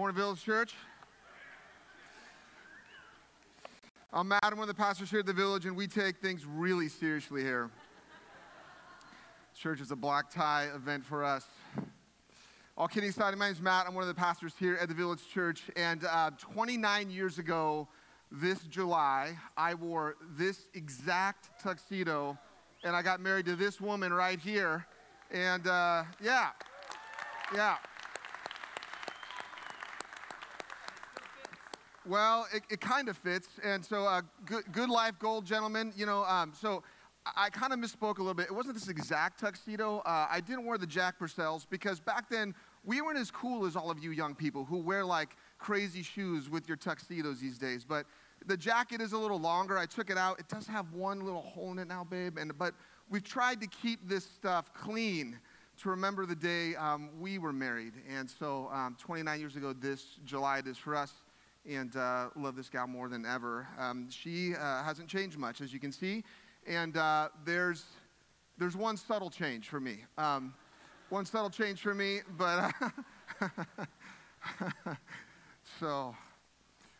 Morning Village Church. I'm Matt. I'm one of the pastors here at the village, and we take things really seriously here. Church is a black tie event for us. All kidding aside, my name's Matt. I'm one of the pastors here at the Village Church. And uh, 29 years ago, this July, I wore this exact tuxedo, and I got married to this woman right here. And uh, yeah, yeah. Well, it, it kind of fits. And so, uh, good, good life gold, gentlemen. You know, um, so I, kind of misspoke a little bit. It wasn't this exact tuxedo. Uh, I didn't wear the Jack Purcells because back then we weren't as cool as all of you young people who wear like crazy shoes with your tuxedos these days. But the jacket is a little longer. I took it out. It does have one little hole in it now, babe. And but we've tried to keep this stuff clean to remember the day um, we were married. And so, um, 29 years ago, this July it is for us and uh, love this gal more than ever. Um, she uh, hasn't changed much, as you can see, and uh, there's there's one subtle change for me. Um, one subtle change for me, but so.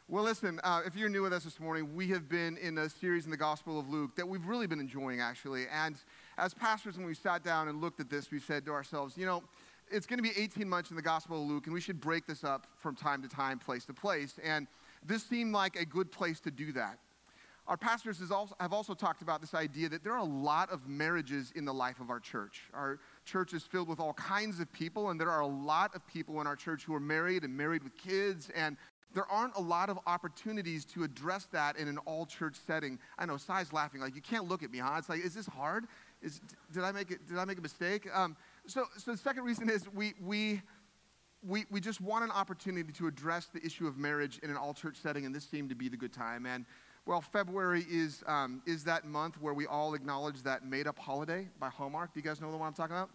Well, listen, uh, if you're new with us this morning, we have been in a series in the Gospel of Luke that we've really been enjoying, actually. And as pastors, when we sat down and looked at this, we said to ourselves, you know, it's going to be 18 months in the Gospel of Luke, and we should break this up from time to time, place to place. And this seemed like a good place to do that. Our pastors also, have also talked about this idea that there are a lot of marriages in the life of our church. Our church is filled with all kinds of people, and there are a lot of people in our church who are married and married with kids, and there aren't a lot of opportunities to address that in an all church setting. I know, Sai's laughing, like, you can't look at me, huh? It's like, is this hard? Is, did, I make it, did I make a mistake? Um, so, so the second reason is we, we, we, we just want an opportunity to address the issue of marriage in an all church setting, and this seemed to be the good time. And well, February is, um, is that month where we all acknowledge that made up holiday by Hallmark. Do you guys know the one I'm talking about?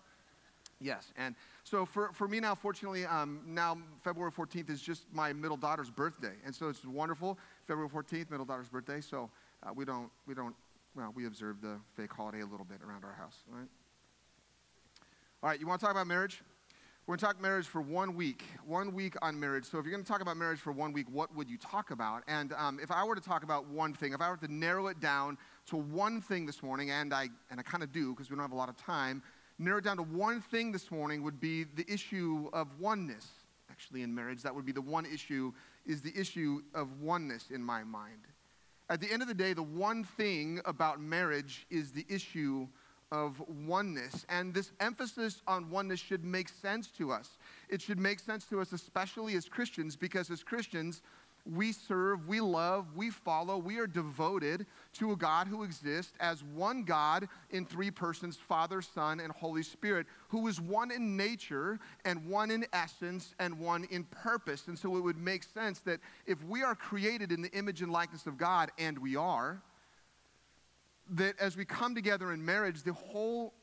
Yes. And so for, for me now, fortunately, um, now February 14th is just my middle daughter's birthday. And so it's wonderful. February 14th, middle daughter's birthday. So uh, we don't, we don't, well, we observe the fake holiday a little bit around our house, right? All right, you want to talk about marriage? We're going to talk marriage for one week, one week on marriage. So if you're going to talk about marriage for one week, what would you talk about? And um, if I were to talk about one thing, if I were to narrow it down to one thing this morning, and I and I kind of do because we don't have a lot of time, narrow it down to one thing this morning would be the issue of oneness. Actually, in marriage, that would be the one issue is the issue of oneness in my mind. At the end of the day, the one thing about marriage is the issue of oneness. And this emphasis on oneness should make sense to us. It should make sense to us, especially as Christians, because as Christians, we serve, we love, we follow, we are devoted to a God who exists as one God in three persons Father, Son, and Holy Spirit, who is one in nature and one in essence and one in purpose. And so it would make sense that if we are created in the image and likeness of God, and we are, that as we come together in marriage, the whole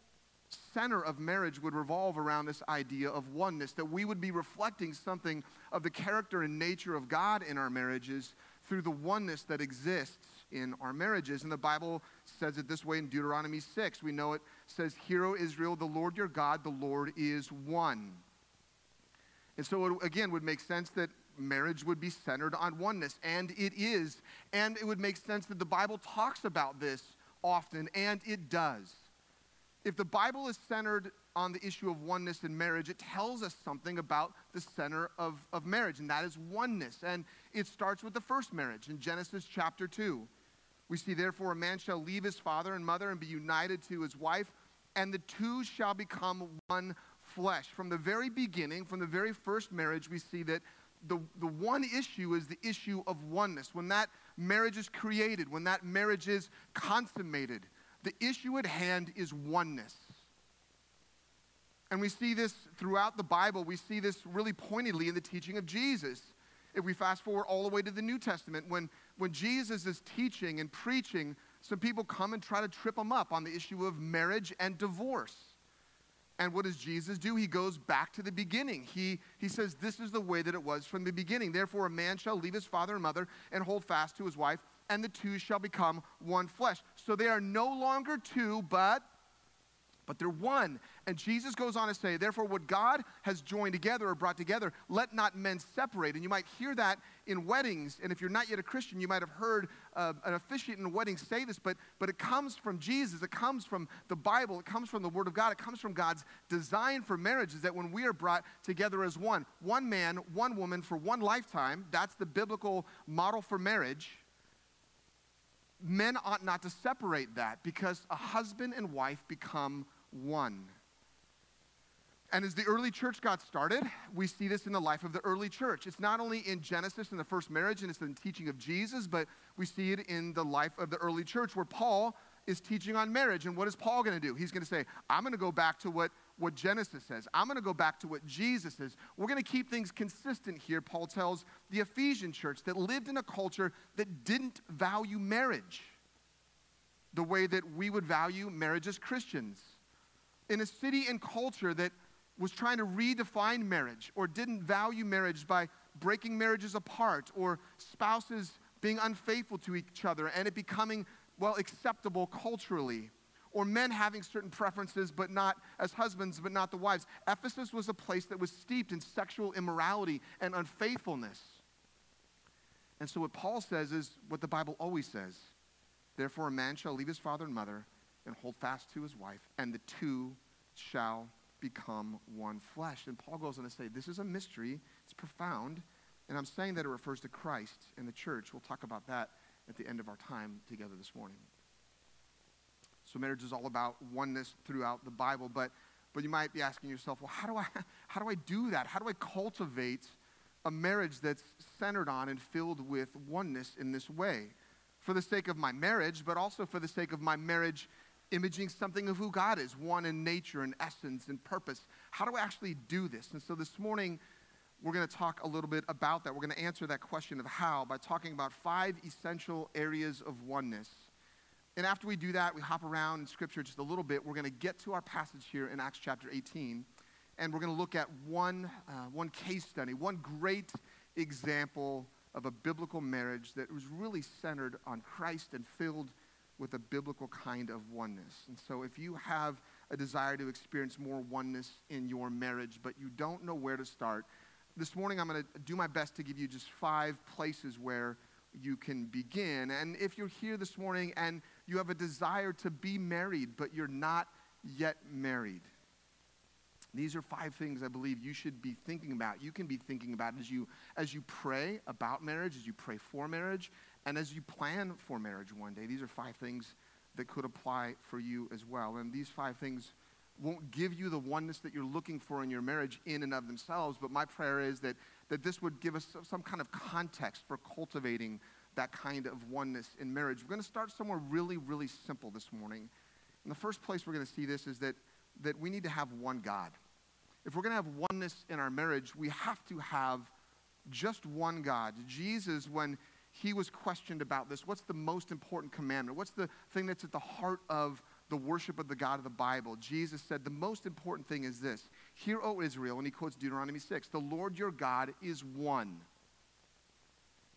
center of marriage would revolve around this idea of oneness, that we would be reflecting something of the character and nature of God in our marriages through the oneness that exists in our marriages. And the Bible says it this way in Deuteronomy 6. We know it says, Hear, O Israel, the Lord your God, the Lord is one. And so it again would make sense that marriage would be centered on oneness, and it is. And it would make sense that the Bible talks about this often, and it does. If the Bible is centered on the issue of oneness in marriage, it tells us something about the center of, of marriage, and that is oneness. And it starts with the first marriage in Genesis chapter 2. We see, therefore, a man shall leave his father and mother and be united to his wife, and the two shall become one flesh. From the very beginning, from the very first marriage, we see that the, the one issue is the issue of oneness. When that marriage is created, when that marriage is consummated, the issue at hand is oneness. And we see this throughout the Bible. We see this really pointedly in the teaching of Jesus. If we fast forward all the way to the New Testament, when, when Jesus is teaching and preaching, some people come and try to trip him up on the issue of marriage and divorce. And what does Jesus do? He goes back to the beginning. He, he says, This is the way that it was from the beginning. Therefore, a man shall leave his father and mother and hold fast to his wife, and the two shall become one flesh. So they are no longer two, but but they're one. And Jesus goes on to say, therefore, what God has joined together or brought together, let not men separate. And you might hear that in weddings. And if you're not yet a Christian, you might have heard uh, an officiant in a wedding say this, but, but it comes from Jesus. It comes from the Bible. It comes from the Word of God. It comes from God's design for marriage, is that when we are brought together as one, one man, one woman for one lifetime, that's the biblical model for marriage men ought not to separate that because a husband and wife become one. And as the early church got started, we see this in the life of the early church. It's not only in Genesis in the first marriage and it's the teaching of Jesus, but we see it in the life of the early church where Paul is teaching on marriage. And what is Paul going to do? He's going to say, I'm going to go back to what, what Genesis says. I'm going to go back to what Jesus says. We're going to keep things consistent here, Paul tells the Ephesian church that lived in a culture that didn't value marriage the way that we would value marriage as Christians in a city and culture that was trying to redefine marriage or didn't value marriage by breaking marriages apart or spouses being unfaithful to each other and it becoming, well, acceptable culturally or men having certain preferences but not as husbands but not the wives. Ephesus was a place that was steeped in sexual immorality and unfaithfulness. And so what Paul says is what the Bible always says. Therefore a man shall leave his father and mother and hold fast to his wife, and the two shall become one flesh. And Paul goes on to say, This is a mystery, it's profound, and I'm saying that it refers to Christ and the church. We'll talk about that at the end of our time together this morning. So marriage is all about oneness throughout the Bible, but but you might be asking yourself, well, how do I how do I do that? How do I cultivate a marriage that's centered on and filled with oneness in this way? For the sake of my marriage, but also for the sake of my marriage imaging something of who God is, one in nature and essence and purpose. How do I actually do this? And so this morning, we're going to talk a little bit about that. We're going to answer that question of how by talking about five essential areas of oneness. And after we do that, we hop around in Scripture just a little bit. We're going to get to our passage here in Acts chapter 18, and we're going to look at one, uh, one case study, one great example of a biblical marriage that was really centered on Christ and filled with a biblical kind of oneness. And so, if you have a desire to experience more oneness in your marriage, but you don't know where to start, this morning I'm going to do my best to give you just five places where you can begin. And if you're here this morning and you have a desire to be married, but you're not yet married, these are five things I believe you should be thinking about. You can be thinking about as you as you pray about marriage, as you pray for marriage, and as you plan for marriage one day, these are five things that could apply for you as well. And these five things won't give you the oneness that you're looking for in your marriage in and of themselves, but my prayer is that, that this would give us some kind of context for cultivating that kind of oneness in marriage. We're going to start somewhere really, really simple this morning. And the first place we're going to see this is that, that we need to have one God. If we're going to have oneness in our marriage, we have to have just one God. Jesus, when he was questioned about this. What's the most important commandment? What's the thing that's at the heart of the worship of the God of the Bible? Jesus said, The most important thing is this Hear, O Israel, and he quotes Deuteronomy 6 The Lord your God is one.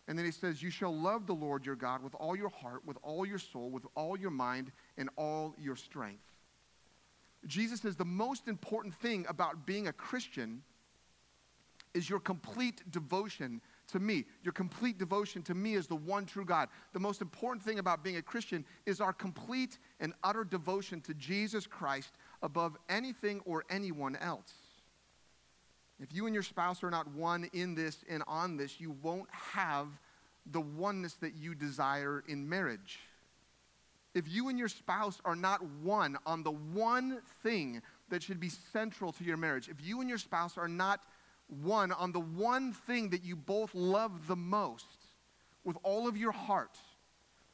And then he says, You shall love the Lord your God with all your heart, with all your soul, with all your mind, and all your strength. Jesus says the most important thing about being a Christian is your complete devotion to me. Your complete devotion to me as the one true God. The most important thing about being a Christian is our complete and utter devotion to Jesus Christ above anything or anyone else. If you and your spouse are not one in this and on this, you won't have the oneness that you desire in marriage. If you and your spouse are not one on the one thing that should be central to your marriage, if you and your spouse are not one on the one thing that you both love the most with all of your heart,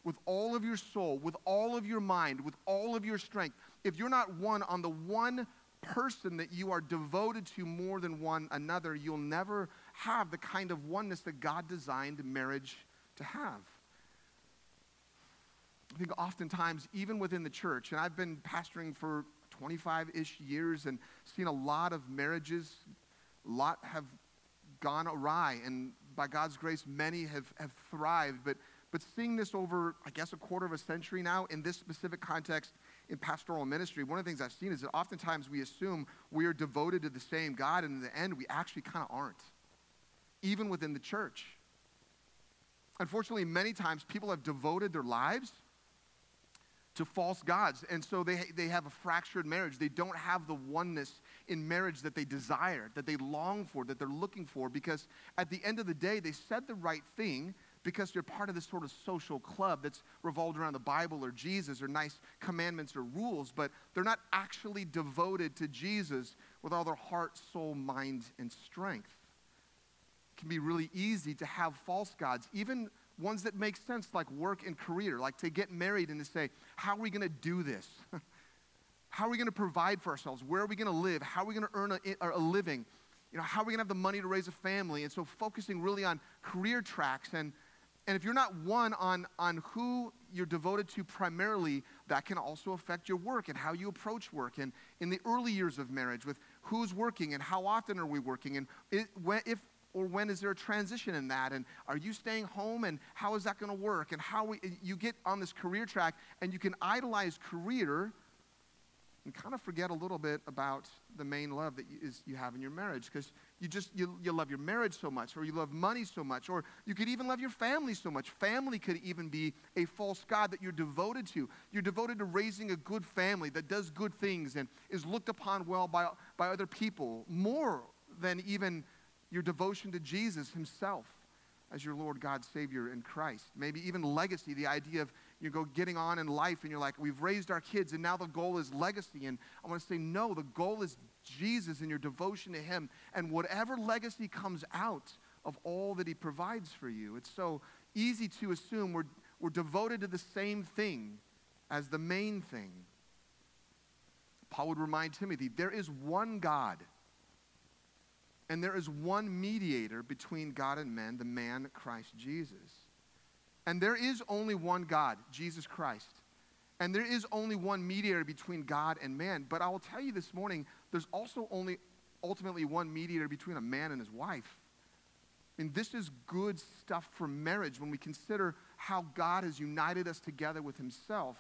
with all of your soul, with all of your mind, with all of your strength, if you're not one on the one person that you are devoted to more than one another, you'll never have the kind of oneness that God designed marriage to have. I think oftentimes, even within the church, and I've been pastoring for 25 ish years and seen a lot of marriages lot have gone awry, and by God's grace, many have, have thrived. But, But seeing this over, I guess, a quarter of a century now in this specific context in pastoral ministry, one of the things I've seen is that oftentimes we assume we are devoted to the same God, and in the end, we actually kind of aren't, even within the church. Unfortunately, many times people have devoted their lives to false gods. And so they, they have a fractured marriage. They don't have the oneness in marriage that they desire, that they long for, that they're looking for, because at the end of the day, they said the right thing because they're part of this sort of social club that's revolved around the Bible or Jesus or nice commandments or rules, but they're not actually devoted to Jesus with all their heart, soul, mind, and strength. It can be really easy to have false gods, even ones that make sense, like work and career, like to get married and to say, How are we going to do this? how are we going to provide for ourselves? Where are we going to live? How are we going to earn a, a living? You know, how are we going to have the money to raise a family? And so focusing really on career tracks. And, and if you're not one on, on who you're devoted to primarily, that can also affect your work and how you approach work. And in the early years of marriage, with who's working and how often are we working, and it, when, if or when is there a transition in that and are you staying home and how is that going to work and how we, you get on this career track and you can idolize career and kind of forget a little bit about the main love that you, is, you have in your marriage because you just you, you love your marriage so much or you love money so much or you could even love your family so much family could even be a false god that you're devoted to you're devoted to raising a good family that does good things and is looked upon well by, by other people more than even your devotion to Jesus himself as your Lord, God, Savior, in Christ. Maybe even legacy, the idea of you go getting on in life and you're like, we've raised our kids and now the goal is legacy. And I want to say, no, the goal is Jesus and your devotion to Him. And whatever legacy comes out of all that He provides for you. It's so easy to assume we're, we're devoted to the same thing as the main thing. Paul would remind Timothy there is one God and there is one mediator between God and men, the man Christ Jesus. And there is only one God, Jesus Christ. And there is only one mediator between God and man. But I will tell you this morning, there's also only ultimately one mediator between a man and his wife. And this is good stuff for marriage when we consider how God has united us together with himself.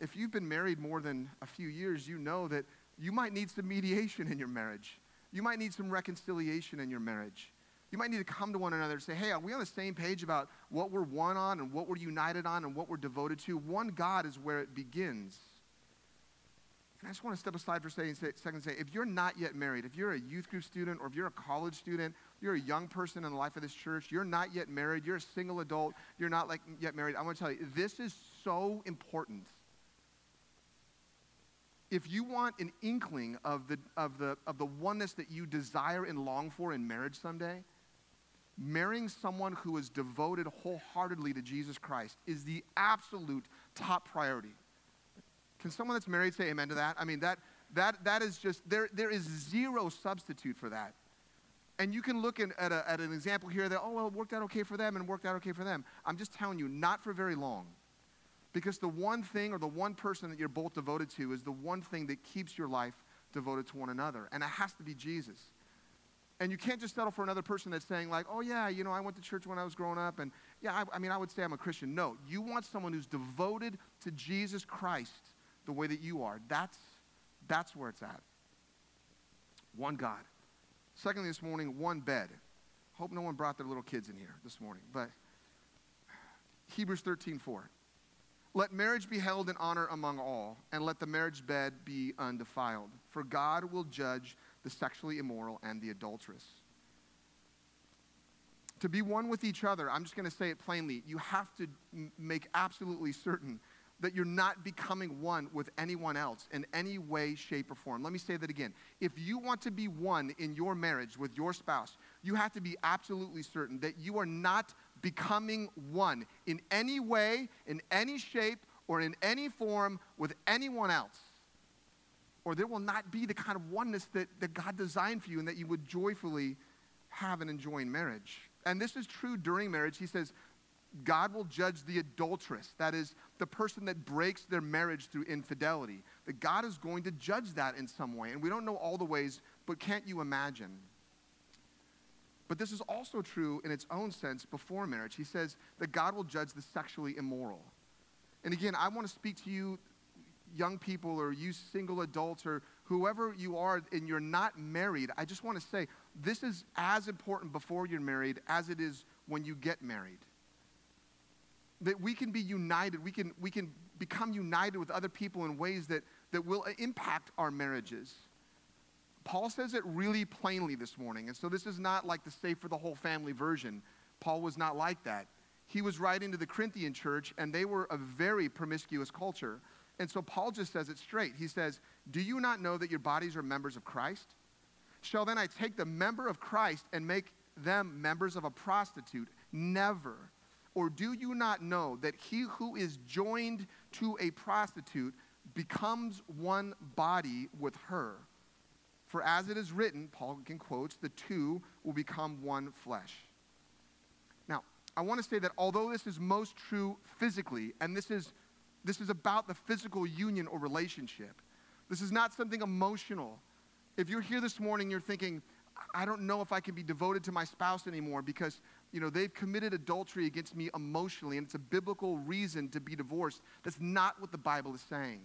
If you've been married more than a few years, you know that you might need some mediation in your marriage. You might need some reconciliation in your marriage. You might need to come to one another and say, hey, are we on the same page about what we're one on and what we're united on and what we're devoted to? One God is where it begins. And I just want to step aside for a second and say, if you're not yet married, if you're a youth group student or if you're a college student, you're a young person in the life of this church, you're not yet married, you're a single adult, you're not like yet married, I want to tell you, this is so important if you want an inkling of the, of, the, of the oneness that you desire and long for in marriage someday, marrying someone who is devoted wholeheartedly to Jesus Christ is the absolute top priority. Can someone that's married say amen to that? I mean, that, that, that is just, there, there is zero substitute for that. And you can look in, at, a, at an example here that, oh, well, it worked out okay for them and worked out okay for them. I'm just telling you, not for very long. Because the one thing or the one person that you're both devoted to is the one thing that keeps your life devoted to one another. And it has to be Jesus. And you can't just settle for another person that's saying, like, oh, yeah, you know, I went to church when I was growing up. And yeah, I, I mean, I would say I'm a Christian. No, you want someone who's devoted to Jesus Christ the way that you are. That's, that's where it's at. One God. Secondly, this morning, one bed. Hope no one brought their little kids in here this morning. But Hebrews 13 4. Let marriage be held in honor among all, and let the marriage bed be undefiled. For God will judge the sexually immoral and the adulteress. To be one with each other, I'm just going to say it plainly, you have to m- make absolutely certain that you're not becoming one with anyone else in any way, shape, or form. Let me say that again. If you want to be one in your marriage with your spouse, you have to be absolutely certain that you are not becoming one in any way, in any shape, or in any form with anyone else. Or there will not be the kind of oneness that, that God designed for you and that you would joyfully have and enjoy in marriage. And this is true during marriage. He says, God will judge the adulteress, that is, the person that breaks their marriage through infidelity. That God is going to judge that in some way. And we don't know all the ways, but can't you imagine? But this is also true in its own sense before marriage. He says that God will judge the sexually immoral. And again, I want to speak to you, young people, or you single adults, or whoever you are, and you're not married. I just want to say this is as important before you're married as it is when you get married. That we can be united, we can, we can become united with other people in ways that, that will impact our marriages. Paul says it really plainly this morning. And so this is not like the safe for the whole family version. Paul was not like that. He was writing to the Corinthian church, and they were a very promiscuous culture. And so Paul just says it straight. He says, Do you not know that your bodies are members of Christ? Shall then I take the member of Christ and make them members of a prostitute? Never. Or do you not know that he who is joined to a prostitute becomes one body with her? For as it is written, Paul again quotes, the two will become one flesh. Now, I want to say that although this is most true physically, and this is, this is about the physical union or relationship, this is not something emotional. If you're here this morning, you're thinking, I don't know if I can be devoted to my spouse anymore because you know they've committed adultery against me emotionally and it's a biblical reason to be divorced. That's not what the Bible is saying.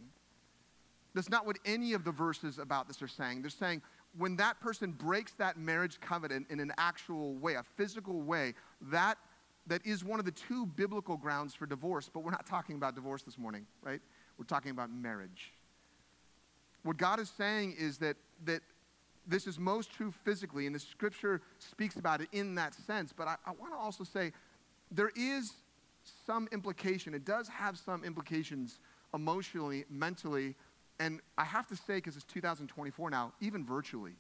That's not what any of the verses about this are saying. They're saying when that person breaks that marriage covenant in an actual way, a physical way, that, that is one of the two biblical grounds for divorce. But we're not talking about divorce this morning, right? We're talking about marriage. What God is saying is that, that this is most true physically, and the scripture speaks about it in that sense. But I, I want to also say there is some implication, it does have some implications emotionally, mentally, and I have to say, because it's 2024 now, even virtually.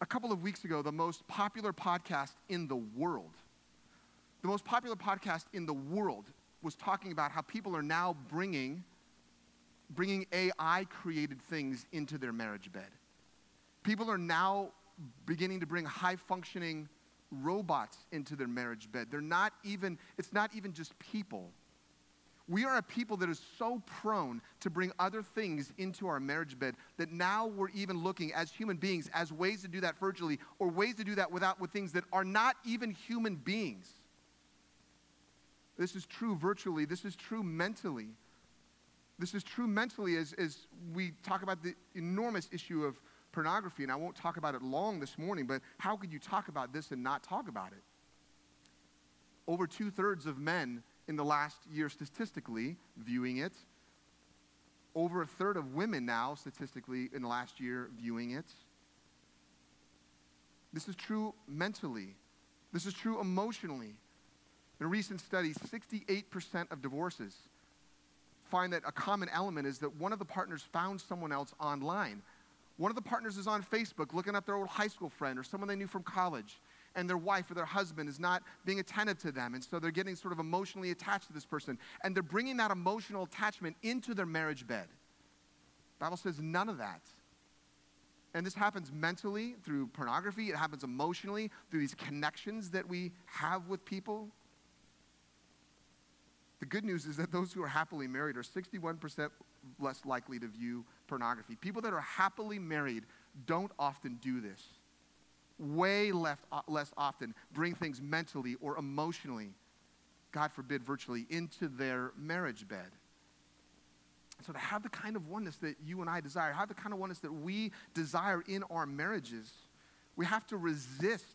A couple of weeks ago, the most popular podcast in the world, the most popular podcast in the world was talking about how people are now bringing, bringing AI created things into their marriage bed. People are now beginning to bring high functioning robots into their marriage bed. They're not even, it's not even just people we are a people that is so prone to bring other things into our marriage bed that now we're even looking as human beings as ways to do that virtually or ways to do that without with things that are not even human beings. This is true virtually. This is true mentally. This is true mentally as, as we talk about the enormous issue of pornography. And I won't talk about it long this morning, but how could you talk about this and not talk about it? Over two thirds of men in the last year statistically viewing it. Over a third of women now, statistically, in the last year viewing it. This is true mentally. This is true emotionally. In a recent study, 68% of divorces find that a common element is that one of the partners found someone else online. One of the partners is on Facebook looking up their old high school friend or someone they knew from college and their wife or their husband is not being attentive to them. And so they're getting sort of emotionally attached to this person. And they're bringing that emotional attachment into their marriage bed. The Bible says none of that. And this happens mentally through pornography, it happens emotionally through these connections that we have with people. The good news is that those who are happily married are 61% less likely to view pornography. People that are happily married don't often do this way less, uh, less often bring things mentally or emotionally, God forbid, virtually, into their marriage bed. So, to have the kind of oneness that you and I desire, have the kind of oneness that we desire in our marriages, we have to resist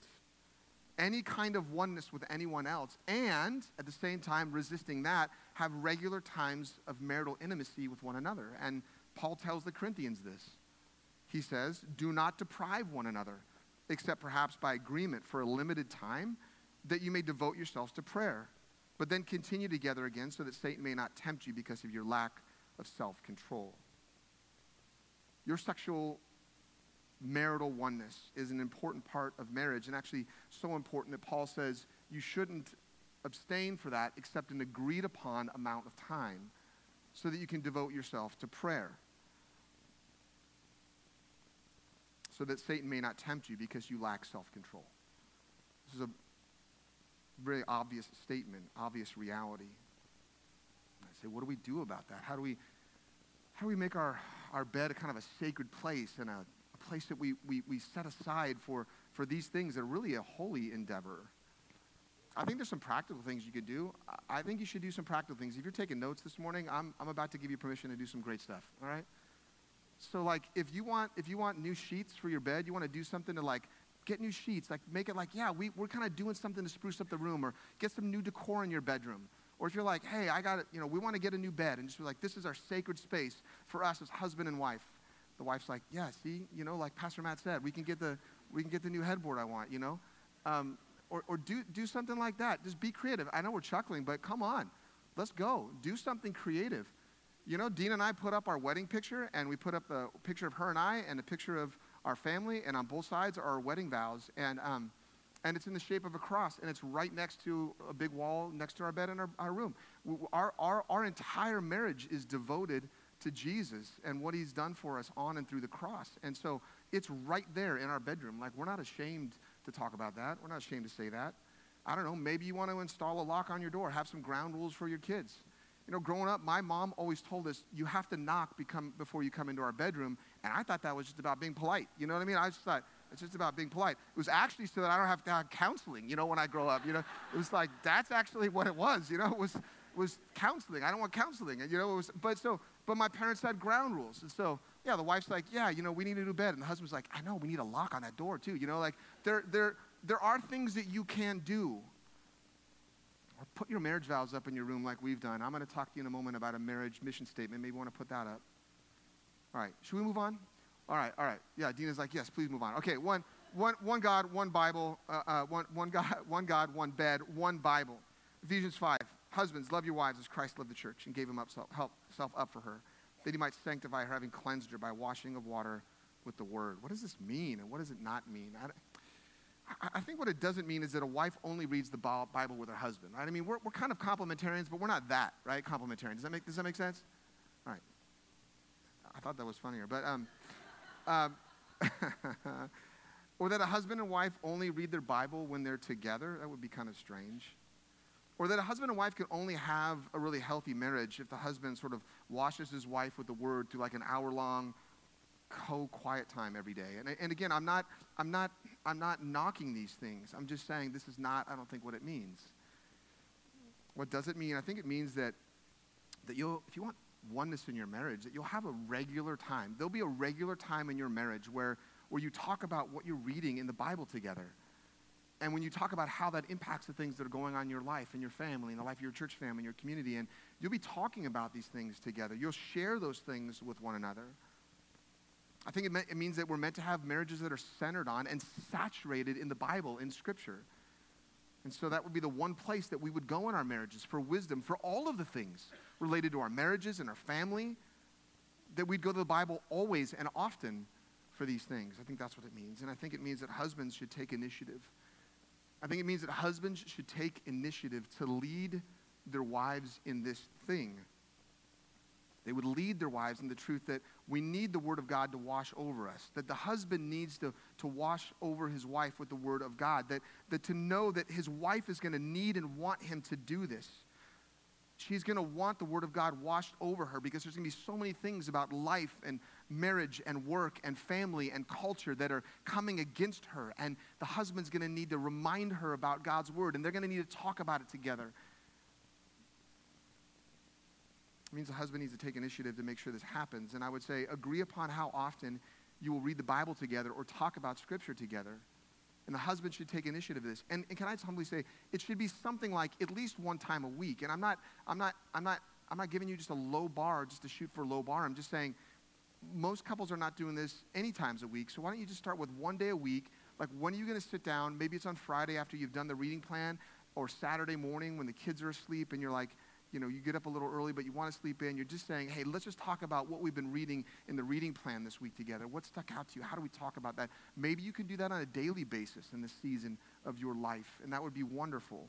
any kind of oneness with anyone else, and at the same time, resisting that, have regular times of marital intimacy with one another. And Paul tells the Corinthians this. He says, Do not deprive one another except perhaps by agreement for a limited time, that you may devote yourselves to prayer. But then continue together again so that Satan may not tempt you because of your lack of self control. Your sexual marital oneness is an important part of marriage, and actually so important that Paul says you shouldn't abstain for that except an agreed upon amount of time so that you can devote yourself to prayer. so that Satan may not tempt you because you lack self control. This is a very obvious statement, obvious reality. I say, what do we do about that? How do we, how do we make our, our bed a kind of a sacred place and a, a place that we, we, we set aside for for these things that are really a holy endeavor. I think there's some practical things you could do. I think you should do some practical things. If you're taking notes this morning, I'm, I'm about to give you permission to do some great stuff, all right? So like if you want if you want new sheets for your bed, you want to do something to like get new sheets, like make it like, yeah, we, we're kind of doing something to spruce up the room or get some new decor in your bedroom. Or if you're like, hey, I got it, you know, we want to get a new bed and just be like, this is our sacred space for us as husband and wife. The wife's like, yeah, see, you know, like Pastor Matt said, we can get the we can get the new headboard I want, you know? Um, or or do, do something like that. Just be creative. I know we're chuckling, but come on. Let's go. Do something creative. You know, Dina and I put up our wedding picture, and we put up a picture of her and I, and a picture of our family, and on both sides are our wedding vows. And, um, and it's in the shape of a cross, and it's right next to a big wall next to our bed in our, our room. Our, our, our entire marriage is devoted to Jesus and what he's done for us on and through the cross. And so it's right there in our bedroom. Like, we're not ashamed to talk about that. We're not ashamed to say that. I don't know, maybe you want to install a lock on your door, have some ground rules for your kids. You know, growing up, my mom always told us, you have to knock become, before you come into our bedroom. And I thought that was just about being polite. You know what I mean? I just thought, it's just about being polite. It was actually so that I don't have to have counseling, you know, when I grow up. You know, it was like, that's actually what it was. You know, it was, was counseling. I don't want counseling. And, you know, it was, but so, but my parents had ground rules. And so, yeah, the wife's like, yeah, you know, we need a new bed. And the husband's like, I know, we need a lock on that door too. You know, like there, there, there are things that you can do or put your marriage vows up in your room like we've done. I'm going to talk to you in a moment about a marriage mission statement. Maybe you want to put that up. All right, should we move on? All right, all right. Yeah, Dina's like, yes, please move on. Okay, one, one, one God, one Bible, uh, uh, one, one, God, one God, one bed, one Bible. Ephesians 5. Husbands, love your wives as Christ loved the church and gave himself up, for her, that he might sanctify her, having cleansed her by washing of water with the word. What does this mean and what does it not mean? I, I think what it doesn't mean is that a wife only reads the Bible with her husband, right? I mean, we're, we're kind of complementarians, but we're not that, right? Complementarian. Does that make, does that make sense? All right. I thought that was funnier, but, um, um, or that a husband and wife only read their Bible when they're together. That would be kind of strange. Or that a husband and wife can only have a really healthy marriage if the husband sort of washes his wife with the word through like an hour long co-quiet time every day. And, and again, I'm not, I'm, not, I'm not knocking these things. I'm just saying this is not, I don't think, what it means. What does it mean? I think it means that, that you'll, if you want oneness in your marriage, that you'll have a regular time. There'll be a regular time in your marriage where, where you talk about what you're reading in the Bible together. And when you talk about how that impacts the things that are going on in your life and your family and the life of your church family and your community, and you'll be talking about these things together. You'll share those things with one another. I think it, me- it means that we're meant to have marriages that are centered on and saturated in the Bible, in Scripture. And so that would be the one place that we would go in our marriages for wisdom, for all of the things related to our marriages and our family, that we'd go to the Bible always and often for these things. I think that's what it means. And I think it means that husbands should take initiative. I think it means that husbands should take initiative to lead their wives in this thing they would lead their wives in the truth that we need the Word of God to wash over us, that the husband needs to, to wash over his wife with the Word of God, that, that to know that his wife is going to need and want him to do this. She's going to want the Word of God washed over her because there's going to be so many things about life and marriage and work and family and culture that are coming against her. And the husband's going to need to remind her about God's Word, and they're going to need to talk about it together. It means the husband needs to take initiative to make sure this happens. And I would say, agree upon how often you will read the Bible together or talk about Scripture together. And the husband should take initiative of this. And, and can I just humbly say, it should be something like at least one time a week. And I'm not, I'm not, I'm not, I'm not giving you just a low bar just to shoot for a low bar. I'm just saying most couples are not doing this any times a week. So why don't you just start with one day a week? Like when are you going to sit down? Maybe it's on Friday after you've done the reading plan or Saturday morning when the kids are asleep and you're like, you know, you get up a little early, but you want to sleep in. You're just saying, hey, let's just talk about what we've been reading in the reading plan this week together. What stuck out to you? How do we talk about that? Maybe you can do that on a daily basis in the season of your life, and that would be wonderful.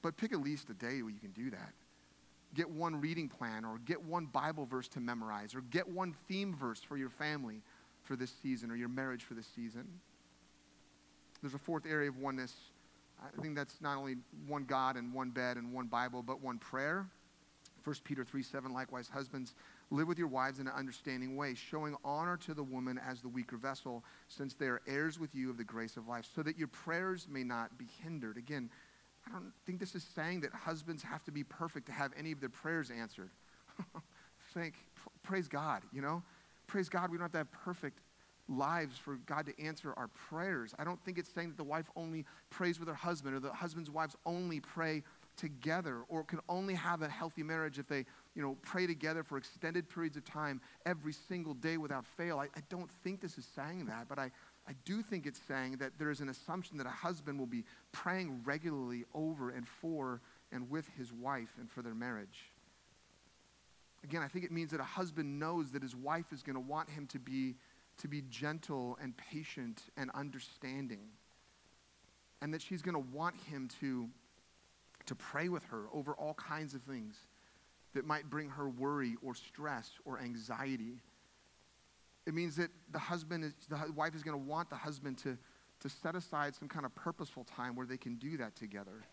But pick at least a day where you can do that. Get one reading plan, or get one Bible verse to memorize, or get one theme verse for your family for this season, or your marriage for this season. There's a fourth area of oneness I think that's not only one God and one bed and one Bible, but one prayer. 1 Peter 3 7, likewise, husbands, live with your wives in an understanding way, showing honor to the woman as the weaker vessel, since they are heirs with you of the grace of life, so that your prayers may not be hindered. Again, I don't think this is saying that husbands have to be perfect to have any of their prayers answered. Thank, praise God, you know? Praise God, we don't have to have perfect lives for God to answer our prayers. I don't think it's saying that the wife only prays with her husband or the husband's wives only pray together or can only have a healthy marriage if they you know pray together for extended periods of time every single day without fail I, I don't think this is saying that but I, I do think it's saying that there is an assumption that a husband will be praying regularly over and for and with his wife and for their marriage again i think it means that a husband knows that his wife is going to want him to be to be gentle and patient and understanding and that she's going to want him to to pray with her over all kinds of things that might bring her worry or stress or anxiety. It means that the husband is, the wife is going to want the husband to, to set aside some kind of purposeful time where they can do that together.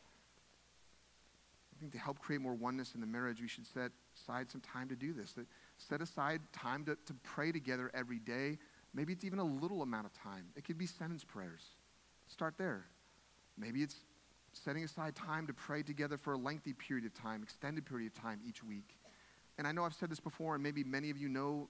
I think to help create more oneness in the marriage, we should set aside some time to do this. That set aside time to, to pray together every day. Maybe it's even a little amount of time. It could be sentence prayers. Start there. Maybe it's setting aside time to pray together for a lengthy period of time, extended period of time each week. And I know I've said this before, and maybe many of you know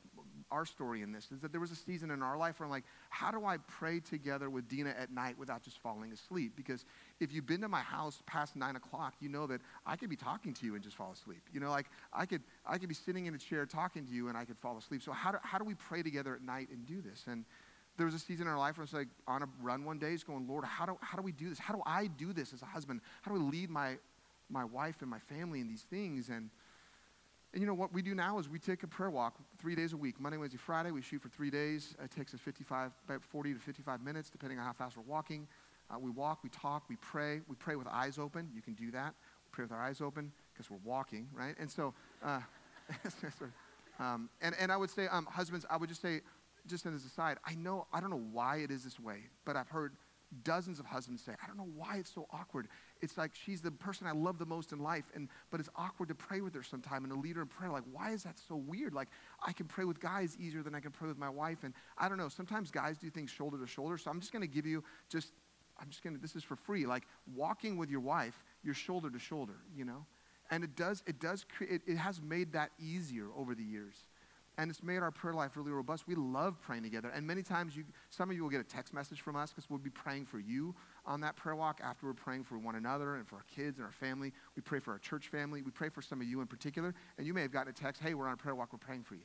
our story in this, is that there was a season in our life where I'm like, how do I pray together with Dina at night without just falling asleep? Because if you've been to my house past nine o'clock, you know that I could be talking to you and just fall asleep. You know, like I could, I could be sitting in a chair talking to you and I could fall asleep. So how do, how do we pray together at night and do this? And there was a season in our life where it's like on a run one day, it's going, Lord, how do, how do we do this? How do I do this as a husband? How do I lead my, my wife and my family in these things? And, and you know what we do now is we take a prayer walk three days a week, Monday, Wednesday, Friday. We shoot for three days. It takes us 55, about 40 to 55 minutes, depending on how fast we're walking. Uh, we walk, we talk, we pray. We pray with eyes open. You can do that. We pray with our eyes open because we're walking, right? And so, uh, um, and, and I would say, um, husbands, I would just say, just as an aside, I know, I don't know why it is this way, but I've heard dozens of husbands say, I don't know why it's so awkward. It's like she's the person I love the most in life, and but it's awkward to pray with her sometime and to lead her in prayer. Like, why is that so weird? Like, I can pray with guys easier than I can pray with my wife. And I don't know, sometimes guys do things shoulder to shoulder. So I'm just gonna give you just I'm just gonna this is for free. Like walking with your wife, you're shoulder to shoulder, you know? And it does, it does create it, it has made that easier over the years and it's made our prayer life really robust. We love praying together. And many times, you, some of you will get a text message from us because we'll be praying for you on that prayer walk after we're praying for one another and for our kids and our family. We pray for our church family. We pray for some of you in particular. And you may have gotten a text, hey, we're on a prayer walk, we're praying for you.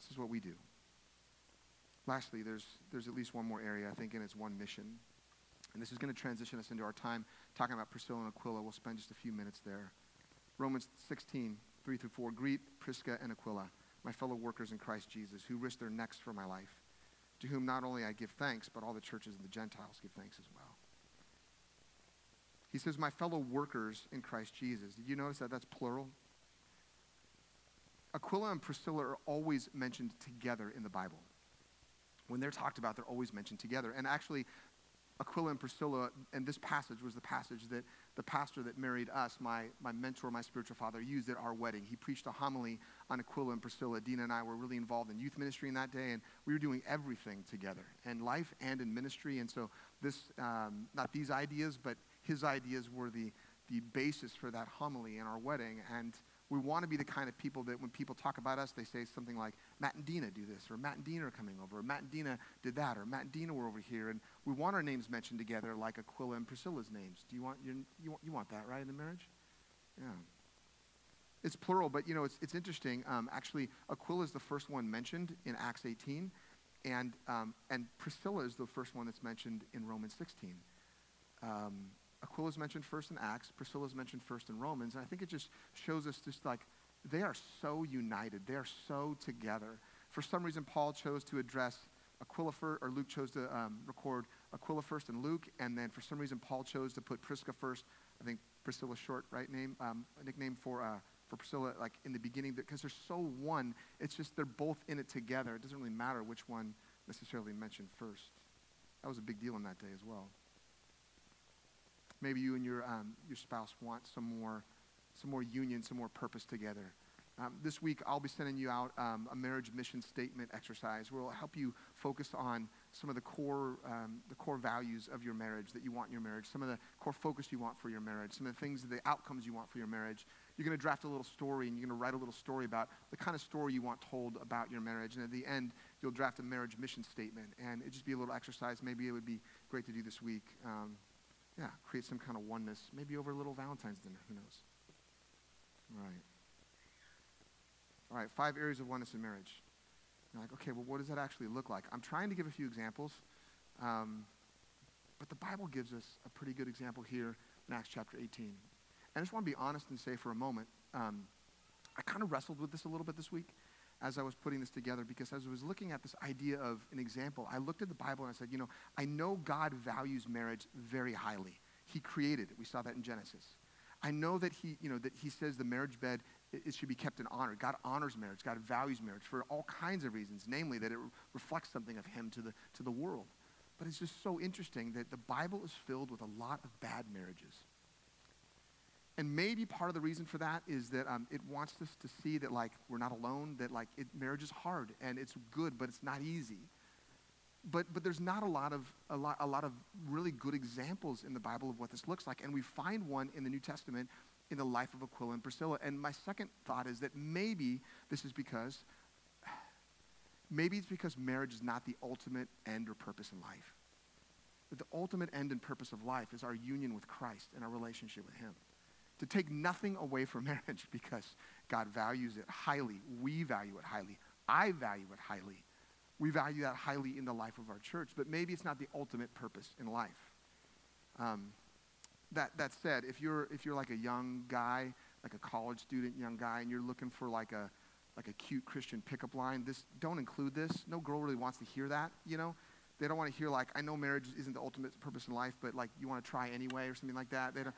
This is what we do. Lastly, there's, there's at least one more area, I think, and it's one mission. And this is going to transition us into our time talking about Priscilla and Aquila. We'll spend just a few minutes there. Romans 16, 3 through 4. Greet Prisca and Aquila my fellow workers in Christ Jesus, who risked their necks for my life, to whom not only I give thanks, but all the churches of the Gentiles give thanks as well. He says, my fellow workers in Christ Jesus. Did you notice that that's plural? Aquila and Priscilla are always mentioned together in the Bible. When they're talked about, they're always mentioned together. And actually, Aquila and Priscilla, and this passage was the passage that the pastor that married us, my, my mentor, my spiritual father, used at our wedding. He preached a homily on Aquila and Priscilla. Dina and I were really involved in youth ministry in that day, and we were doing everything together, in life and in ministry. And so this, um, not these ideas, but his ideas were the, the basis for that homily in our wedding. And we want to be the kind of people that when people talk about us, they say something like, Matt and Dina do this, or Matt and Dina are coming over, or Matt and Dina did that, or Matt and Dina were over here. And we want our names mentioned together like Aquila and Priscilla's names. Do you want, you, you, want, you want that, right, in the marriage? Yeah. It's plural, but you know, it's, it's interesting. Um, actually, Aquila is the first one mentioned in Acts 18, and, um, and Priscilla is the first one that's mentioned in Romans 16. Um, Aquila is mentioned first in Acts, Priscilla is mentioned first in Romans, and I think it just shows us just like they are so united, they are so together. For some reason, Paul chose to address Aquila first, or Luke chose to um, record Aquila first and Luke, and then for some reason, Paul chose to put Prisca first. I think Priscilla's short, right name, um, nickname for, uh, for Priscilla, like in the beginning, because they're so one. It's just they're both in it together. It doesn't really matter which one necessarily mentioned first. That was a big deal on that day as well. Maybe you and your, um, your spouse want some more some more union, some more purpose together. Um, this week, I'll be sending you out um, a marriage mission statement exercise where will help you focus on some of the core, um, the core values of your marriage that you want in your marriage, some of the core focus you want for your marriage, some of the things, the outcomes you want for your marriage. You're going to draft a little story and you're going to write a little story about the kind of story you want told about your marriage. And at the end, you'll draft a marriage mission statement. And it'd just be a little exercise. Maybe it would be great to do this week. Um, yeah, create some kind of oneness, maybe over a little Valentine's dinner. Who knows? All right. All right, five areas of oneness in marriage. You're like, okay, well, what does that actually look like? I'm trying to give a few examples, um, but the Bible gives us a pretty good example here in Acts chapter 18. And I just want to be honest and say for a moment, um, I kind of wrestled with this a little bit this week as I was putting this together because as I was looking at this idea of an example, I looked at the Bible and I said, you know, I know God values marriage very highly. He created it. We saw that in Genesis. I know that he, you know, that he says the marriage bed it, should be kept in honor. God honors marriage. God values marriage for all kinds of reasons, namely that it reflects something of him to the, to the world. But it's just so interesting that the Bible is filled with a lot of bad marriages. And maybe part of the reason for that is that um, it wants us to see that like we're not alone, that like it, marriage is hard and it's good, but it's not easy. But, but there's not a lot, of, a, lot, a lot of really good examples in the Bible of what this looks like. And we find one in the New Testament in the life of Aquila and Priscilla. And my second thought is that maybe this is because, maybe it's because marriage is not the ultimate end or purpose in life. That the ultimate end and purpose of life is our union with Christ and our relationship with Him. To take nothing away from marriage because God values it highly. We value it highly. I value it highly. We value that highly in the life of our church, but maybe it's not the ultimate purpose in life. Um, that, that said, if you're, if you're like a young guy, like a college student, young guy, and you're looking for like a, like a cute Christian pickup line, this, don't include this. No girl really wants to hear that, you know? They don't want to hear like, I know marriage isn't the ultimate purpose in life, but like you want to try anyway or something like that. They don't,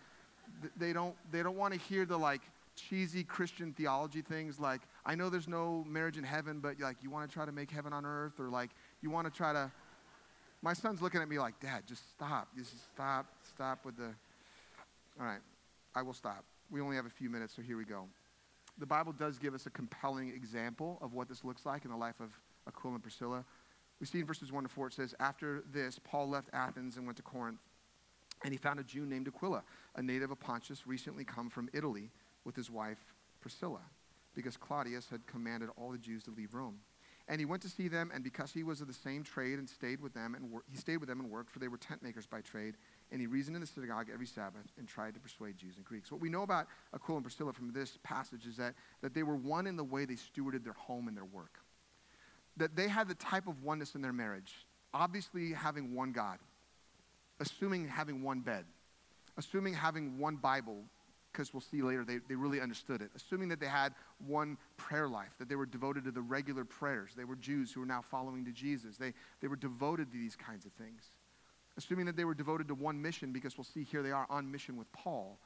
they don't, they don't want to hear the like cheesy Christian theology things like, I know there's no marriage in heaven, but like you want to try to make heaven on earth or like you want to try to, my son's looking at me like, Dad, just stop. Just stop, stop with the, all right, I will stop. We only have a few minutes, so here we go. The Bible does give us a compelling example of what this looks like in the life of Aquila and Priscilla. We see in verses 1 to 4, it says, After this, Paul left Athens and went to Corinth, and he found a Jew named Aquila, a native of Pontus, recently come from Italy with his wife Priscilla, because Claudius had commanded all the Jews to leave Rome. And he went to see them, and because he was of the same trade and stayed with them, and wor- he stayed with them and worked, for they were tent makers by trade, and he reasoned in the synagogue every Sabbath and tried to persuade Jews and Greeks. What we know about Aquila and Priscilla from this passage is that, that they were one in the way they stewarded their home and their work. That they had the type of oneness in their marriage, obviously having one God, assuming having one bed, assuming having one Bible, because we'll see later they, they really understood it, assuming that they had one prayer life, that they were devoted to the regular prayers. They were Jews who were now following to Jesus. They, they were devoted to these kinds of things assuming that they were devoted to one mission, because we'll see here they are on mission with Paul.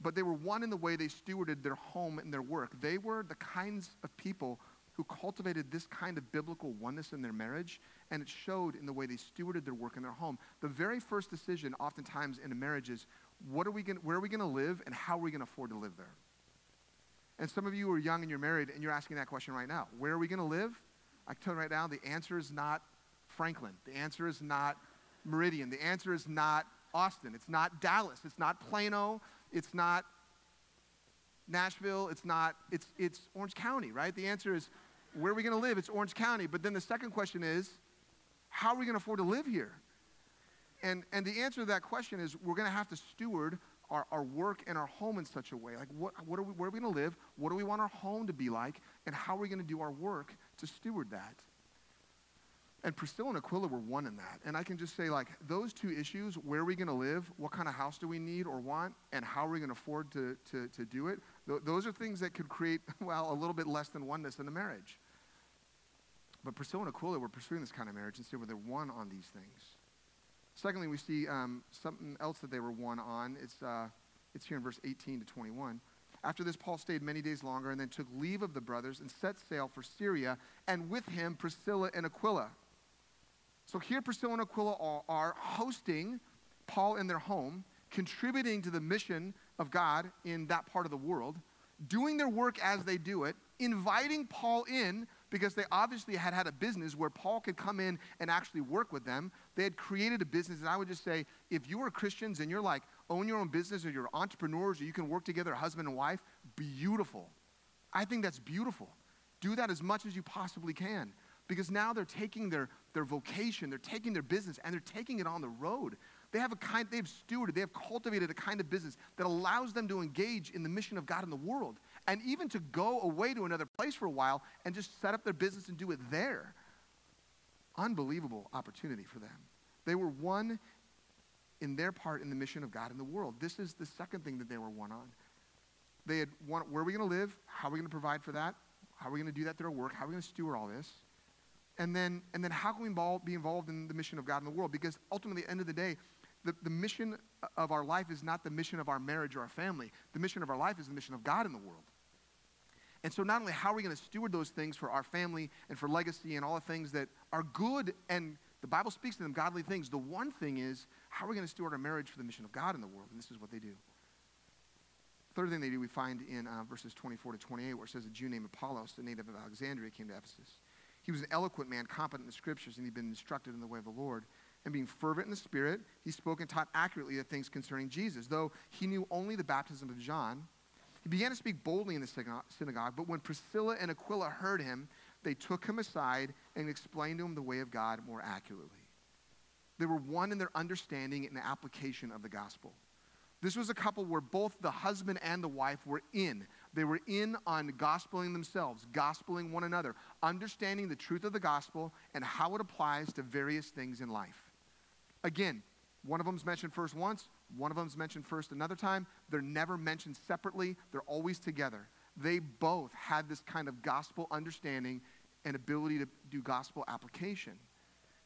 But they were one in the way they stewarded their home and their work. They were the kinds of people who cultivated this kind of biblical oneness in their marriage, and it showed in the way they stewarded their work in their home. The very first decision, oftentimes in a marriage, is what are we gonna, where are we going to live and how are we going to afford to live there? And some of you are young and you're married and you're asking that question right now. Where are we going to live? I tell you right now, the answer is not Franklin. The answer is not Meridian? The answer is not Austin. It's not Dallas. It's not Plano. It's not Nashville. It's not, it's, it's Orange County, right? The answer is, where are we going to live? It's Orange County. But then the second question is, how are we going to afford to live here? And, and the answer to that question is, we're going to have to steward our, our work and our home in such a way. Like, what, what are we, where are we going to live? What do we want our home to be like? And how are we going to do our work to steward that? And Priscilla and Aquila were one in that. And I can just say, like, those two issues where are we going to live? What kind of house do we need or want? And how are we going to afford to, to, to do it? Th- those are things that could create, well, a little bit less than oneness in a marriage. But Priscilla and Aquila were pursuing this kind of marriage and so were they one on these things. Secondly, we see um, something else that they were one on. It's, uh, it's here in verse 18 to 21. After this, Paul stayed many days longer and then took leave of the brothers and set sail for Syria, and with him Priscilla and Aquila so here, Priscilla and Aquila are, are hosting Paul in their home, contributing to the mission of God in that part of the world, doing their work as they do it, inviting Paul in because they obviously had had a business where Paul could come in and actually work with them. They had created a business, and I would just say, if you are Christians and you're like, own your own business or you're entrepreneurs or you can work together, husband and wife, beautiful. I think that's beautiful. Do that as much as you possibly can because now they're taking their, their vocation, they're taking their business, and they're taking it on the road. They have a kind, they've stewarded, they have cultivated a kind of business that allows them to engage in the mission of God in the world and even to go away to another place for a while and just set up their business and do it there. Unbelievable opportunity for them. They were one in their part in the mission of God in the world. This is the second thing that they were one on. They had one, where are we going to live? How are we going to provide for that? How are we going to do that through our work? How are we going to steward all this? And then, and then how can we involve, be involved in the mission of God in the world? Because ultimately, at the end of the day, the, the mission of our life is not the mission of our marriage or our family. The mission of our life is the mission of God in the world. And so, not only how are we going to steward those things for our family and for legacy and all the things that are good and the Bible speaks to them, godly things, the one thing is how are we going to steward our marriage for the mission of God in the world? And this is what they do. Third thing they do, we find in uh, verses 24 to 28, where it says a Jew named Apollos, a native of Alexandria, came to Ephesus. He was an eloquent man, competent in the scriptures, and he'd been instructed in the way of the Lord and being fervent in the Spirit, he spoke and taught accurately the things concerning Jesus. Though he knew only the baptism of John, he began to speak boldly in the synagogue. But when Priscilla and Aquila heard him, they took him aside and explained to him the way of God more accurately. They were one in their understanding and application of the gospel. This was a couple where both the husband and the wife were in. They were in on gospeling themselves, gospeling one another, understanding the truth of the gospel and how it applies to various things in life. Again, one of them's mentioned first once, one of them's mentioned first another time. They're never mentioned separately, they're always together. They both had this kind of gospel understanding and ability to do gospel application.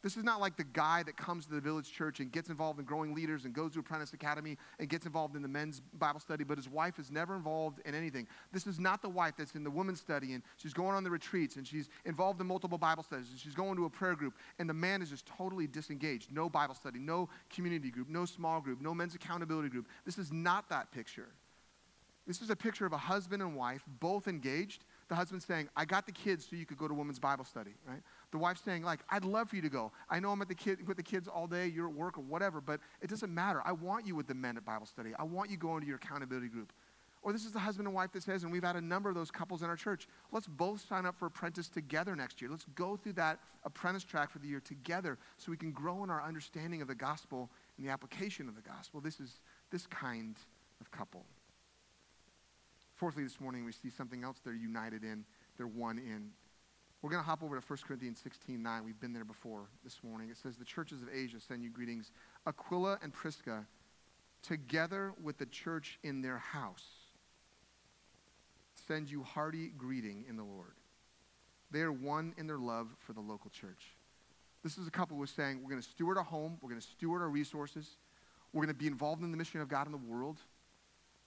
This is not like the guy that comes to the village church and gets involved in growing leaders and goes to Apprentice Academy and gets involved in the men's Bible study, but his wife is never involved in anything. This is not the wife that's in the women's study and she's going on the retreats and she's involved in multiple Bible studies and she's going to a prayer group and the man is just totally disengaged. No Bible study, no community group, no small group, no men's accountability group. This is not that picture. This is a picture of a husband and wife both engaged. The husband saying, I got the kids so you could go to women's Bible study, right? The wife's saying, like, I'd love for you to go. I know I'm at the kid, with the kids all day, you're at work or whatever, but it doesn't matter. I want you with the men at Bible study. I want you going to your accountability group. Or this is the husband and wife that says, and we've had a number of those couples in our church, let's both sign up for apprentice together next year. Let's go through that apprentice track for the year together so we can grow in our understanding of the gospel and the application of the gospel. This is this kind of couple. Fourthly, this morning we see something else they're united in, they're one in. We're going to hop over to 1 Corinthians 16 9. We've been there before this morning. It says, The churches of Asia send you greetings. Aquila and Prisca, together with the church in their house, send you hearty greeting in the Lord. They are one in their love for the local church. This is a couple who was saying, We're going to steward our home, we're going to steward our resources, we're going to be involved in the mission of God in the world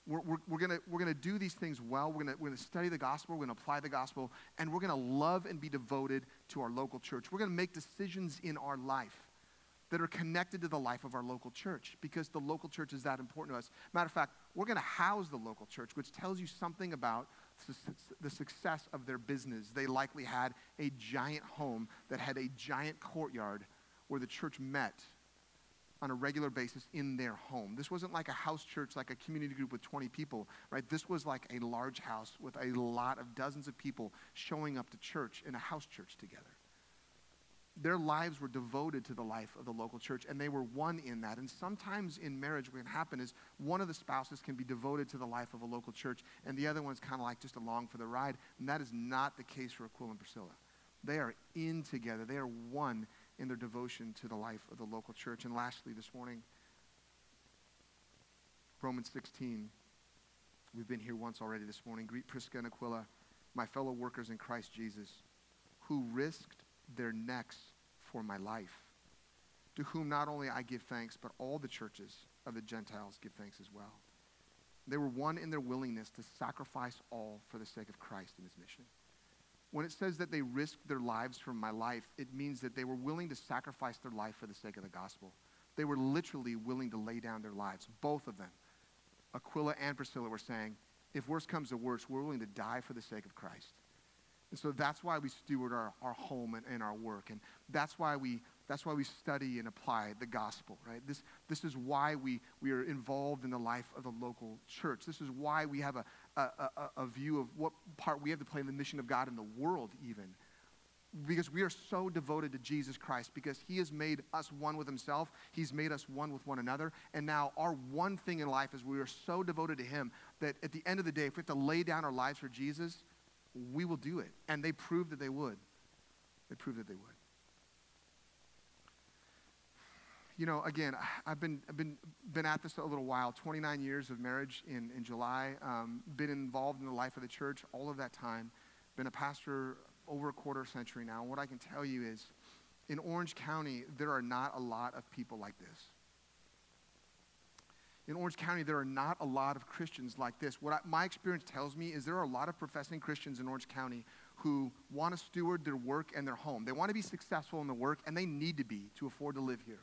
we're, we're, we're going we're gonna do these things well. We're going we're gonna study the gospel. We're going to apply the gospel. And we're going to love and be devoted to our local church. We're going to make decisions in our life that are connected to the life of our local church because the local church is that important to us. Matter of fact, we're going to house the local church, which tells you something about the success of their business. They likely had a giant home that had a giant courtyard where the church met on a regular basis in their home. This wasn't like a house church, like a community group with 20 people, right? This was like a large house with a lot of dozens of people showing up to church in a house church together. Their lives were devoted to the life of the local church, and they were one in that. And sometimes in marriage, what can happen is one of the spouses can be devoted to the life of a local church, and the other one's kind of like just along for the ride. And that is not the case for Aquila and Priscilla. They are in together, they are one in their devotion to the life of the local church. And lastly, this morning, Romans 16. We've been here once already this morning. Greet Prisca and Aquila, my fellow workers in Christ Jesus, who risked their necks for my life, to whom not only I give thanks, but all the churches of the Gentiles give thanks as well. They were one in their willingness to sacrifice all for the sake of Christ and his mission. When it says that they risked their lives for my life, it means that they were willing to sacrifice their life for the sake of the gospel. They were literally willing to lay down their lives, both of them. Aquila and Priscilla were saying, if worse comes to worse, we're willing to die for the sake of Christ. And so that's why we steward our, our home and, and our work. And that's why we that's why we study and apply the gospel, right? This, this is why we, we are involved in the life of the local church. This is why we have a, a, a, a view of what part we have to play in the mission of God in the world, even. Because we are so devoted to Jesus Christ, because He has made us one with Himself, He's made us one with one another. And now, our one thing in life is we are so devoted to Him that at the end of the day, if we have to lay down our lives for Jesus, we will do it. And they proved that they would. They proved that they would. You know, again, I've been, I've been, been at this a little while 29 years of marriage in, in July, um, been involved in the life of the church all of that time, been a pastor over a quarter century now. And what I can tell you is in Orange County, there are not a lot of people like this. In Orange County, there are not a lot of Christians like this. What I, my experience tells me is there are a lot of professing Christians in Orange County who want to steward their work and their home. They want to be successful in the work, and they need to be to afford to live here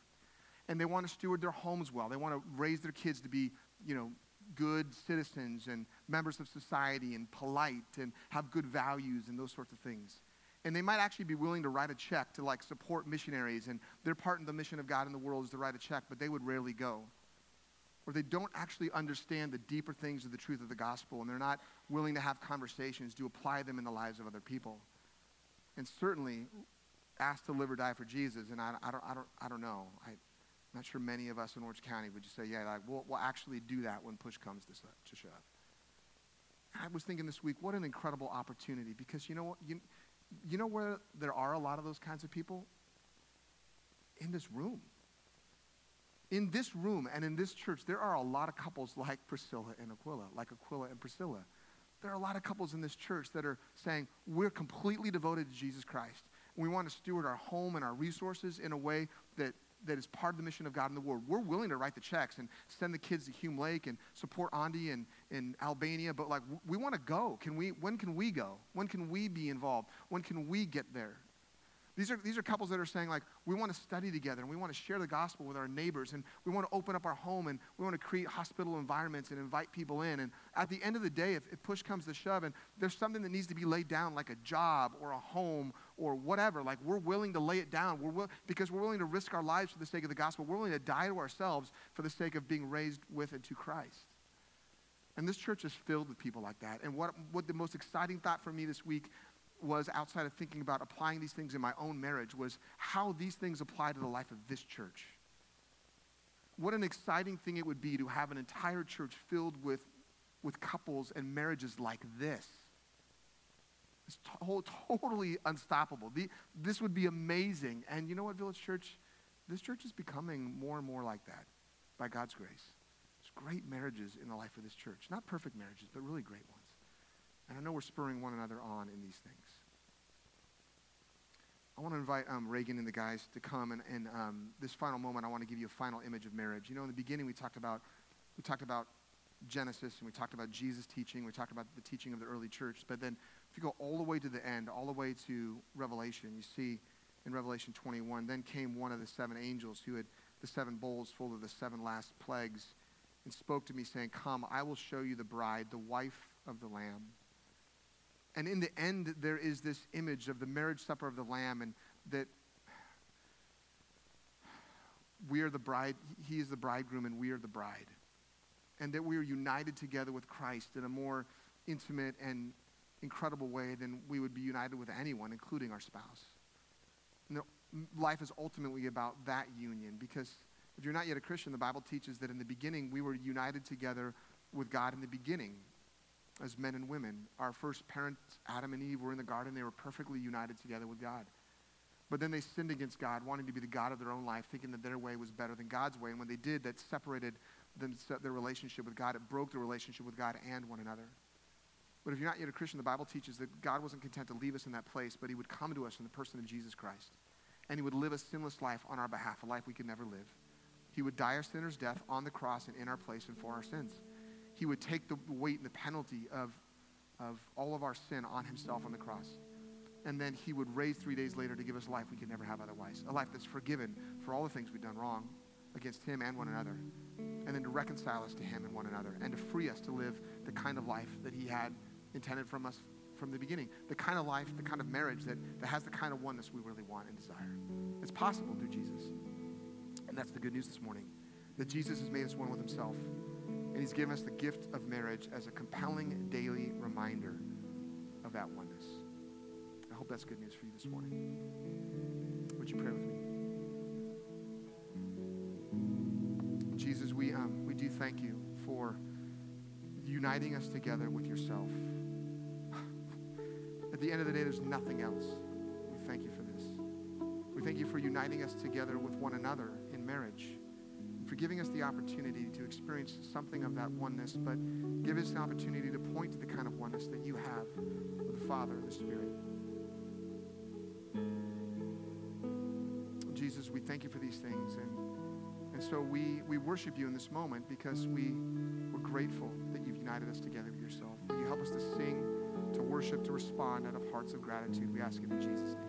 and they want to steward their homes well. They want to raise their kids to be, you know, good citizens and members of society and polite and have good values and those sorts of things. And they might actually be willing to write a check to like support missionaries and their part in the mission of God in the world is to write a check, but they would rarely go. Or they don't actually understand the deeper things of the truth of the gospel and they're not willing to have conversations to apply them in the lives of other people. And certainly ask to live or die for Jesus, and I, I, don't, I, don't, I don't know. I, I'm not sure many of us in Orange County would just say, yeah, like, we'll, we'll actually do that when push comes to, to shove. I was thinking this week, what an incredible opportunity because you know what? You, you know where there are a lot of those kinds of people? In this room. In this room and in this church, there are a lot of couples like Priscilla and Aquila, like Aquila and Priscilla. There are a lot of couples in this church that are saying, we're completely devoted to Jesus Christ. We want to steward our home and our resources in a way that that is part of the mission of God in the world. We're willing to write the checks and send the kids to Hume Lake and support Andy in, in Albania, but like we want to go. Can we, when can we go? When can we be involved? When can we get there? These are, these are couples that are saying, like, we want to study together and we want to share the gospel with our neighbors and we want to open up our home and we want to create hospitable environments and invite people in. And at the end of the day, if, if push comes to shove and there's something that needs to be laid down, like a job or a home or whatever, like, we're willing to lay it down we're will, because we're willing to risk our lives for the sake of the gospel. We're willing to die to ourselves for the sake of being raised with and to Christ. And this church is filled with people like that. And what, what the most exciting thought for me this week was outside of thinking about applying these things in my own marriage was how these things apply to the life of this church. What an exciting thing it would be to have an entire church filled with, with couples and marriages like this. It's to- totally unstoppable. The, this would be amazing. And you know what, Village Church? This church is becoming more and more like that by God's grace. There's great marriages in the life of this church. Not perfect marriages, but really great ones. And I know we're spurring one another on in these things. I want to invite um, Reagan and the guys to come, and, and um, this final moment, I want to give you a final image of marriage. You know, in the beginning, we talked about we talked about Genesis, and we talked about Jesus' teaching. We talked about the teaching of the early church. But then, if you go all the way to the end, all the way to Revelation, you see in Revelation 21, then came one of the seven angels who had the seven bowls full of the seven last plagues, and spoke to me, saying, "Come, I will show you the bride, the wife of the Lamb." And in the end, there is this image of the marriage supper of the Lamb, and that we are the bride, he is the bridegroom, and we are the bride. And that we are united together with Christ in a more intimate and incredible way than we would be united with anyone, including our spouse. Know, life is ultimately about that union because if you're not yet a Christian, the Bible teaches that in the beginning we were united together with God in the beginning as men and women. Our first parents, Adam and Eve, were in the garden. They were perfectly united together with God. But then they sinned against God, wanting to be the God of their own life, thinking that their way was better than God's way. And when they did, that separated them, their relationship with God. It broke the relationship with God and one another. But if you're not yet a Christian, the Bible teaches that God wasn't content to leave us in that place, but He would come to us in the person of Jesus Christ. And He would live a sinless life on our behalf, a life we could never live. He would die our sinner's death on the cross and in our place and for our sins he would take the weight and the penalty of, of all of our sin on himself on the cross. And then he would raise three days later to give us life we could never have otherwise. A life that's forgiven for all the things we've done wrong against him and one another. and then to reconcile us to Him and one another, and to free us to live the kind of life that He had intended from us from the beginning. The kind of life, the kind of marriage that, that has the kind of oneness we really want and desire. It's possible through Jesus. And that's the good news this morning that Jesus has made us one with Himself. And He's given us the gift of marriage as a compelling daily reminder of that oneness. I hope that's good news for you this morning. Would you pray with me? Jesus, we, um, we do thank you for uniting us together with yourself. At the end of the day, there's nothing else. We thank you for this. We thank you for uniting us together with one another in marriage, for giving us the opportunity to experience something of that oneness, but give us the opportunity to point to the kind of oneness that you have with the Father and the Spirit. Jesus, we thank you for these things. And, and so we, we worship you in this moment because we, we're grateful that you've united us together with yourself. Will you help us to sing, to worship, to respond out of hearts of gratitude? We ask it in Jesus' name.